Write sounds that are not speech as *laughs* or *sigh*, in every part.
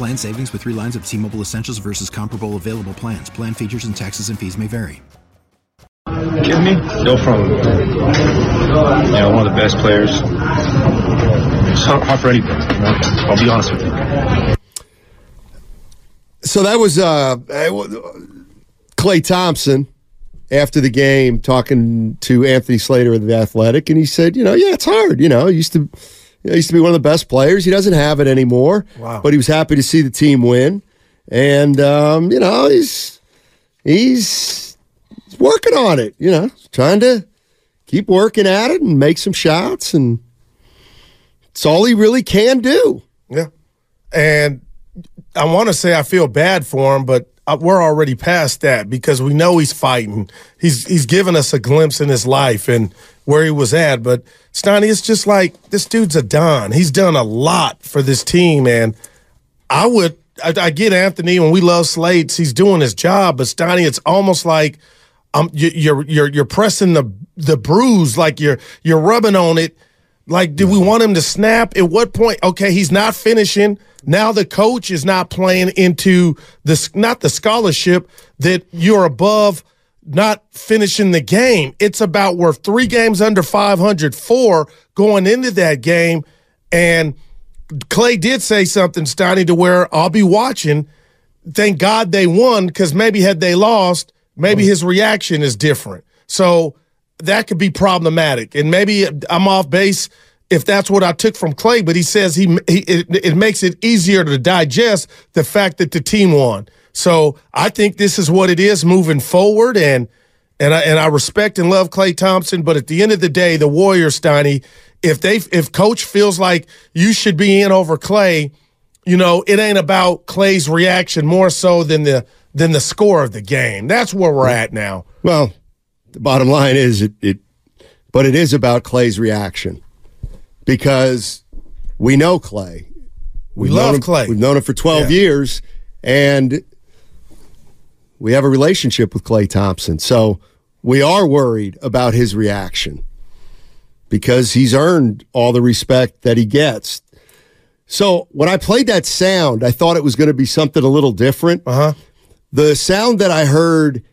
Plan savings with three lines of T Mobile Essentials versus comparable available plans. Plan features and taxes and fees may vary. Give me? Go from you know one of the best players. It's hard, hard for anybody. You know? I'll be honest with you. So that was uh, Klay Thompson after the game talking to Anthony Slater of the Athletic, and he said, you know, yeah, it's hard. You know, I used to he used to be one of the best players. He doesn't have it anymore. Wow. But he was happy to see the team win. And, um, you know, he's, he's working on it, you know, trying to keep working at it and make some shots. And it's all he really can do. Yeah. And I want to say I feel bad for him, but we're already past that because we know he's fighting. He's he's given us a glimpse in his life and where he was at. But Steiny, it's just like this dude's a don. He's done a lot for this team, and I would I, I get Anthony when we love Slates. He's doing his job, but Steiny, it's almost like um you, you're you're you're pressing the the bruise, like you're you're rubbing on it. Like, do we want him to snap? At what point? Okay, he's not finishing. Now the coach is not playing into this, not the scholarship that you're above not finishing the game. It's about we're three games under 500, four going into that game. And Klay did say something, Steiny, to where I'll be watching. Thank God they won because maybe had they lost, maybe his reaction is different. So that could be problematic. And maybe I'm off base if that's what I took from Klay, but he says he, he it, it makes it easier to digest the fact that the team won. So I think this is what it is moving forward, and and I and I respect and love Klay Thompson, but at the end of the day, the Warriors, Steiny, if they if Coach feels like you should be in over Klay, you know it ain't about Klay's reaction more so than the than the score of the game. That's where we're at now. Well, the bottom line is it, it but it is about Klay's reaction because we know Klay. We love him, Klay. We've known him for 12 Yeah. years, and we have a relationship with Klay Thompson. So we are worried about his reaction because he's earned all the respect that he gets. So when I played that sound, I thought it was going to be something a little different. Uh huh. The sound that I heard,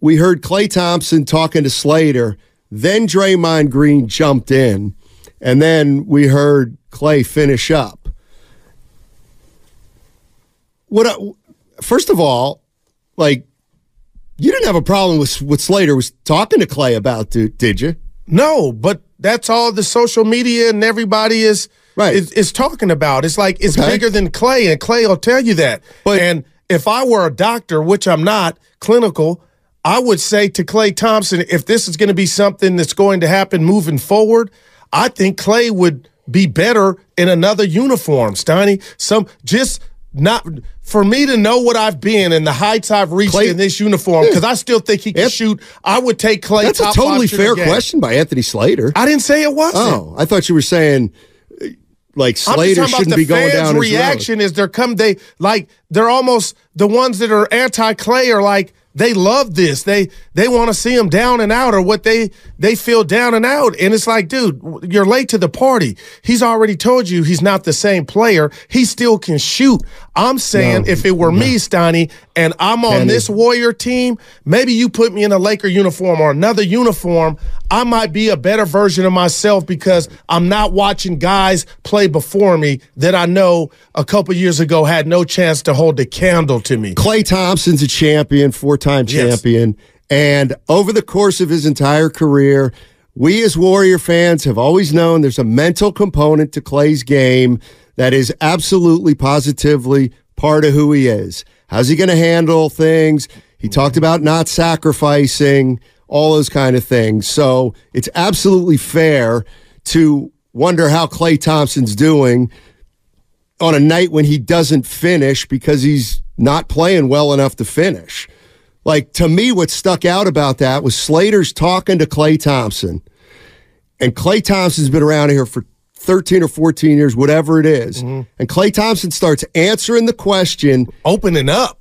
we heard Klay Thompson talking to Slater, then Draymond Green jumped in, and then we heard Klay finish up. What? I, first of all, like you didn't have a problem with what Slater was talking to Klay about, did, did you? No, but that's all the social media and everybody is Right. is, is talking about. It's like it's Okay. bigger than Klay, and Klay will tell you that. But- and if I were a doctor, which I'm not, clinical, I would say to Klay Thompson, if this is going to be something that's going to happen moving forward, I think Klay would be better in another uniform, Steiny. Some just not for me to know what I've been and the heights I've reached Klay- in this uniform hmm. because I still think he can shoot. I would take Klay. That's a totally fair question by Anthony Slater. I didn't say it wasn't. Oh, I thought you were saying like Slater shouldn't be going down reaction is they're come they like they're almost the ones that are anti Klay are like they love this. They they want to see him down and out or what they they feel down and out. And it's like dude you're late to the party. He's already told you he's not the same player. He still can shoot. I'm saying if it were me Steiny and I'm on Can this? Warrior team, maybe you put me in a Laker uniform or another uniform, I might be a better version of myself because I'm not watching guys play before me that I know a couple years ago had no chance to hold a candle to me. Klay Thompson's a champion, four time Yes. champion. And over the course of his entire career, we as Warrior fans have always known there's a mental component to Klay's game that is absolutely positively part of who he is. How's he going to handle things? He talked about not sacrificing, all those kind of things. So it's absolutely fair to wonder how Klay Thompson's doing on a night when he doesn't finish because he's not playing well enough to finish. Like to me, what stuck out about that was Slater's talking to Klay Thompson, and Klay Thompson's been around here for 13 or 14 years, whatever it is. Mm-hmm. And Klay Thompson starts answering the question Opening up.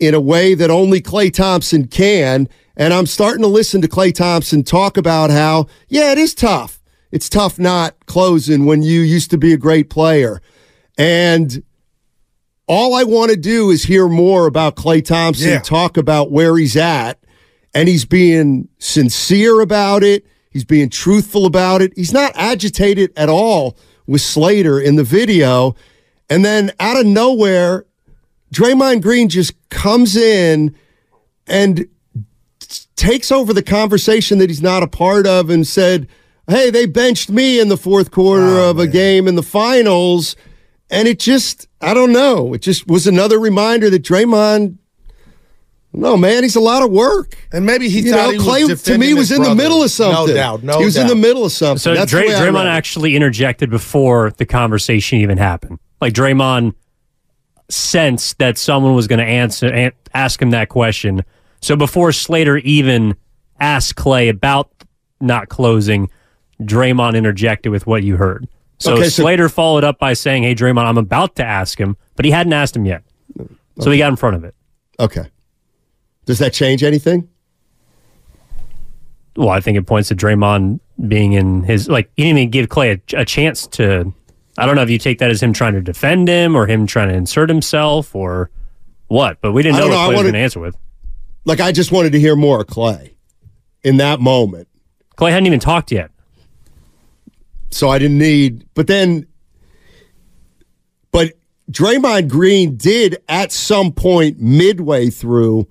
in a way that only Klay Thompson can. And I'm starting to listen to Klay Thompson talk about how, yeah, it is tough. It's tough not closing when you used to be a great player. And all I want to do is hear more about Klay Thompson Yeah. talk about where he's at. And he's being sincere about it. He's being truthful about it. He's not agitated at all with Slater in the video. And then out of nowhere, Draymond Green just comes in and takes over the conversation that he's not a part of and said, Hey, they benched me in the fourth quarter oh, of a game in the finals. And it just, I don't know. It just was another reminder that Draymond, no, man, he's a lot of work. And maybe he You thought know, he was Klay to defending me was his in the brother. middle of something. No doubt. No he was doubt. in the middle of something. So That's Dray, the way I Draymond actually interjected before the conversation even happened. Like Draymond sensed that someone was going to answer ask him that question. So before Slater even asked Klay about not closing, Draymond interjected with what you heard. So, Okay, so- Slater followed up by saying, "Hey Draymond, I'm about to ask him, but he hadn't asked him yet." So he got in front of it. Okay. Does that change anything? Well, I think it points to Draymond being in his like he didn't even give Klay a, a chance to. I don't know if you take that as him trying to defend him or him trying to insert himself or what, but we didn't know what know. Klay was going to answer with. Like, I just wanted to hear more of Klay in that moment. Klay hadn't even talked yet. so I didn't need. But then, but Draymond Green did at some point midway through,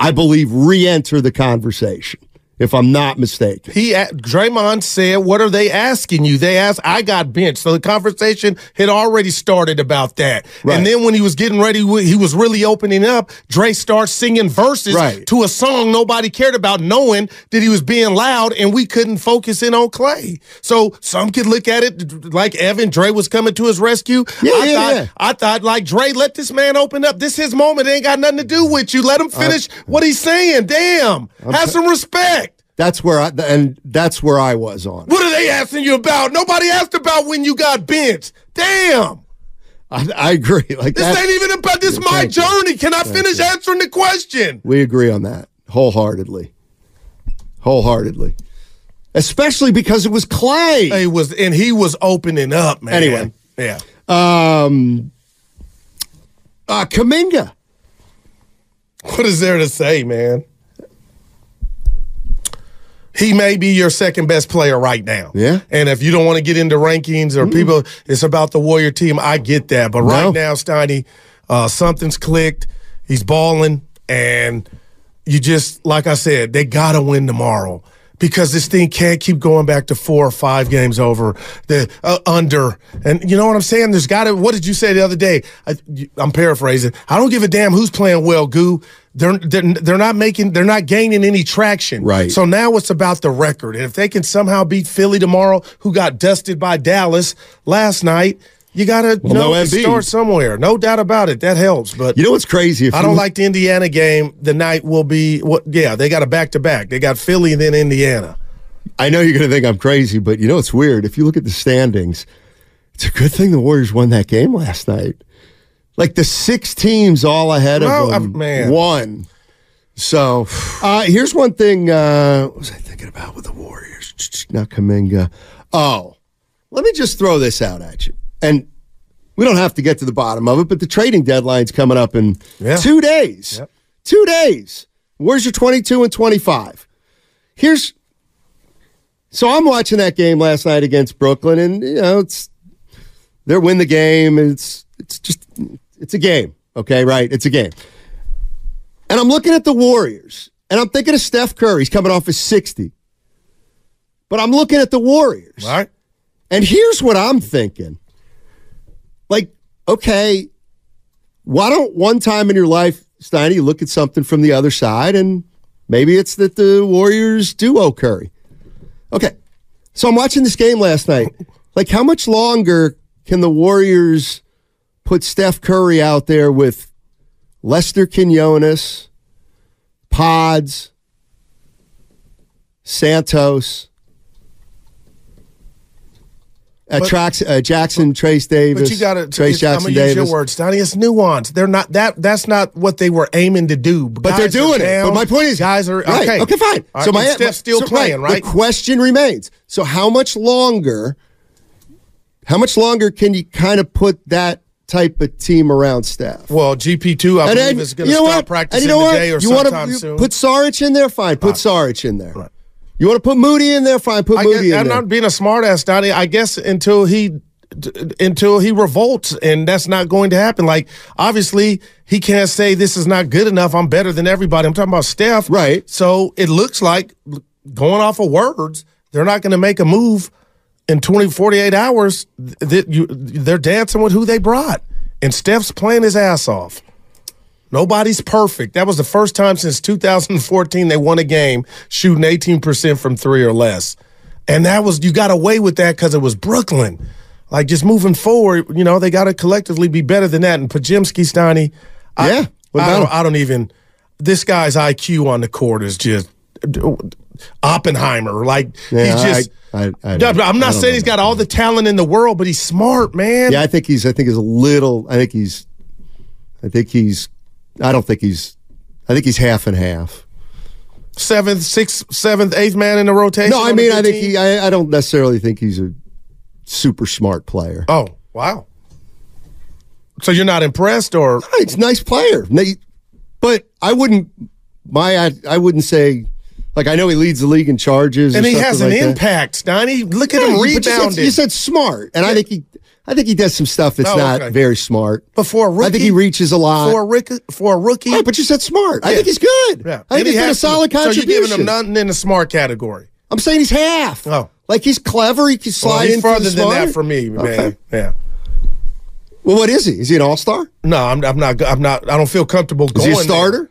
I believe, re-enter the conversation. If I'm not mistaken, He Draymond said, "What are they asking you?" They asked, "I got benched." So the conversation had already started about that. Right. And then when he was getting ready, he was really opening up. Dre starts singing verses Right. to a song nobody cared about, knowing that he was being loud, and we couldn't focus in on Klay. So some could look at it like Evan Dre was coming to his rescue. Yeah, I yeah, thought, yeah. I thought like Dre, let this man open up. This his moment. It ain't got nothing to do with you. Let him uh, finish what he's saying. Damn, have some respect. That's where I and that's where I was on. What are they asking you about? Nobody asked about when you got benched. Damn. I, I agree. *laughs* Like This ain't even about this my thank you. journey. Can I finish answering the question? we agree on that wholeheartedly, wholeheartedly, especially because it was Klay. He was and he was opening up, man. Anyway. Yeah. Um, uh, Kuminga. What is there to say, man? He may be your second best player right now. Yeah. And if you don't want to get into rankings or people, it's about the Warrior team. I get that. But right No. now, Steiny, uh, something's clicked. He's balling. And you just, like I said, they got to win tomorrow because this thing can't keep going back to four or five games over the uh, under. And you know what I'm saying? There's got to. What did you say the other day? I, I'm paraphrasing. I don't give a damn who's playing well, Goo. They're, they're they're not making they're not gaining any traction. Right. So now it's about the record, and if they can somehow beat Philly tomorrow, who got dusted by Dallas last night, you gotta Well, know no start somewhere. No doubt about it. That helps. But You know what's crazy? I don't like the Indiana game. The night will be what? Yeah, they got a back to back. They got Philly and then Indiana. I know you're going to think I'm crazy, but you know it's weird. If you look at the standings, it's a good thing the Warriors won that game last night. Like the six teams all ahead of I- them man. won. So uh, here's one thing. Uh, what was I thinking about with the Warriors? Not Kuminga. Oh, let me just throw this out at you. And we don't have to get to the bottom of it, but the trading deadline's coming up in Yeah. two days. Yep. Two days. Where's your 22 and 25? Here's so I'm watching that game last night against Brooklyn, and you know it's they win the game. It's it's just it's a game, okay, right? It's a game. And I'm looking at the Warriors, and I'm thinking of Steph Curry. He's coming off his 60. But I'm looking at the Warriors. All right. And here's what I'm thinking. Like, okay, why don't one time in your life, Steiny, you look at something from the other side and maybe it's that the Warriors do Curry. Okay. So I'm watching this game last night. Like, how much longer can the Warriors put Steph Curry out there with Lester Quinones, Pods, Santos, uh, But- Trax, uh, Jackson, Trace Davis, But you got to. Trace I'm Jackson gonna use Davis. your words, Donnie. It's nuance. They're not that. That's not what they were aiming to do. But they're doing it. But my point is, guys are right, okay. Okay, fine. All so my and Steph's still so, playing, right? The question remains: So how much longer? How much longer can you kind of put that type of team around Steph? Well, GP two, I and believe then, is going to you know start what? practicing and you know what? or you wanna- sometime you soon. Put Saric in there, fine. Put Saric in there. Right. You want to put Moody in there, fine. Put I Moody guess, in I'm there. not being a smartass, Donnie. I guess until he until he revolts, and that's not going to happen. Like obviously, he can't say this is not good enough. I'm better than everybody. I'm talking about Steph, Right. So it looks like going off of words, they're not going to make a move in 20, 48 hours. That you, they're dancing with who they brought, and Steph's playing his ass off. Nobody's perfect. That was the first time since 2014 they won a game shooting 18% from three or less. And that was, you got away with that because it was Brooklyn. Like just moving forward, you know, they got to collectively be better than that. And Podziemski, Steiny, Yeah. What I, don't. I don't even, this guy's IQ on the court is just Oppenheimer. Like, Yeah, he's just, I, I, I, I I'm not saying he's got all the talent in the world, but he's smart, man. yeah, I think he's. I think he's a little. I think he's. I think he's. I don't think he's. I think he's half and half. Seventh, sixth, seventh, eighth man in the rotation. No, I mean, I think he. I, I don't necessarily think he's a super smart player. Oh, wow. So you're not impressed, or He's a nice player, but I wouldn't. My, I, I wouldn't say. Like I know he leads the league in charges, and he has an like that. impact, Donnie. Look at Yeah, him but you said- rebounding. You said smart, and I think he. I think he does some stuff that's Oh, not very smart. but for a rookie, I think he reaches a lot. for a rookie. For a rookie, Right, but you said smart. I think he's good. yeah, I think he's he been a has to- solid So you're giving him nothing in the smart category. I'm saying he's half. Oh. like he's clever. He can slide Well, in further the than that for me, man. Okay. Yeah. Well, what is he? Is he an all star? No, I'm, I'm not. I'm not. I don't feel comfortable Is going. he a there.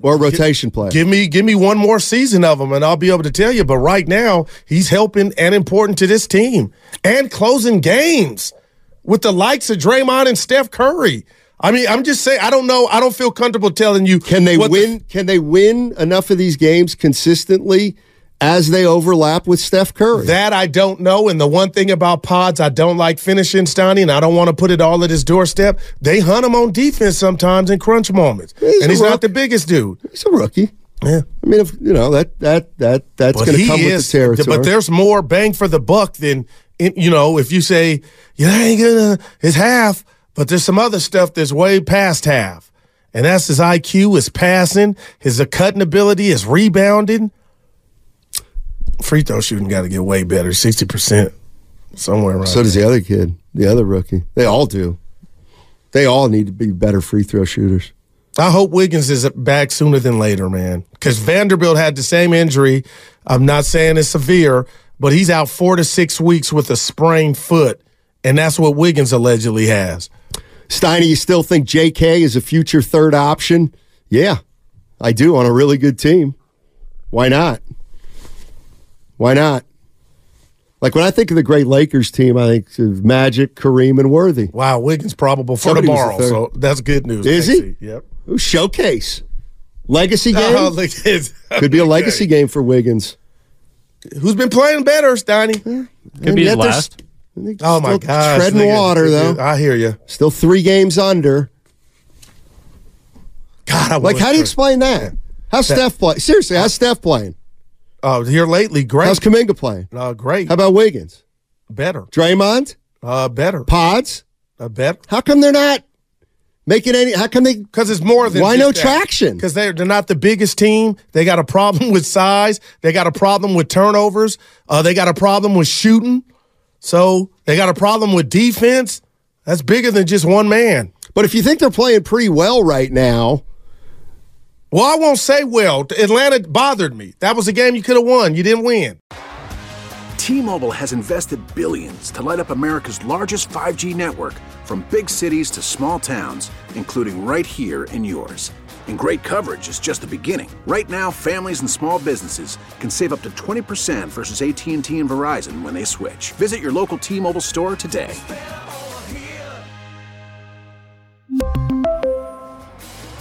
Or rotation play. Give me, give me one more season of him, and I'll be able to tell you. But right now, he's helping and important to this team and closing games with the likes of Draymond and Steph Curry. I mean, I'm just saying. I don't know. I don't feel comfortable telling you. Can they what the- win? can they win enough of these games consistently as they overlap with Steph Curry? That I don't know. And the one thing about pods, I don't like finishing Stoney, and I don't want to put it all at his doorstep. They hunt him on defense sometimes in crunch moments, He's and he's rook. not the biggest dude. he's a rookie. Yeah. I mean, if you know that that that that's going to come with the territory. but there's more bang for the buck than you know. If you say you ain't gonna, it's half, but there's some other stuff that's way past half, and that's his IQ, his passing, his cutting ability, his rebounding. Free throw shooting got to get way better, sixty percent, somewhere around. so does the other kid, the other rookie. They all do. They all need to be better free throw shooters. I hope Wiggins is back sooner than later, man. Because Vanderbilt had the same injury. I'm not saying it's severe, but he's out four to six weeks with a sprained foot, and that's what Wiggins allegedly has. Steiny, you still think J.K. is a future third option? Yeah, I do on a really good team. Why not? Why not? Like when I think of the great Lakers team, I think of Magic, Kareem, and Worthy. Wow, Wiggins probable for Somebody tomorrow, so that's good news. Is he? Yep. Ooh, showcase. Legacy *laughs* oh, game? Oh, look *laughs* Could be a legacy game for Wiggins. Who's been playing better, Steiny? Could And be his last. Oh my still gosh, Treading look water, look though. I hear you. Still three games under. God, I Like, how do you explain that? How's Steph playing? Seriously, how's Steph playing? Oh, here lately, great. How's Kuminga playing? uh, great. How about Wiggins? better? Draymond? Uh, better. Pods? Uh, better. How come they're not making any? How come they? Because it's more than Why no traction? Because they're they're not the biggest team. They got a problem *laughs* with size. They got a problem with turnovers. Uh, they got a problem with shooting. So they got a problem with defense. That's bigger than just one man. But if you think they're playing pretty well right now, Well, I won't say well. Atlanta bothered me. That was a game you could have won. You didn't win. T-Mobile has invested billions to light up America's largest 5G network from big cities to small towns, including right here in yours. And great coverage is just the beginning. Right now, families and small businesses can save up to 20% versus AT&T and Verizon when they switch. Visit your local T-Mobile store today.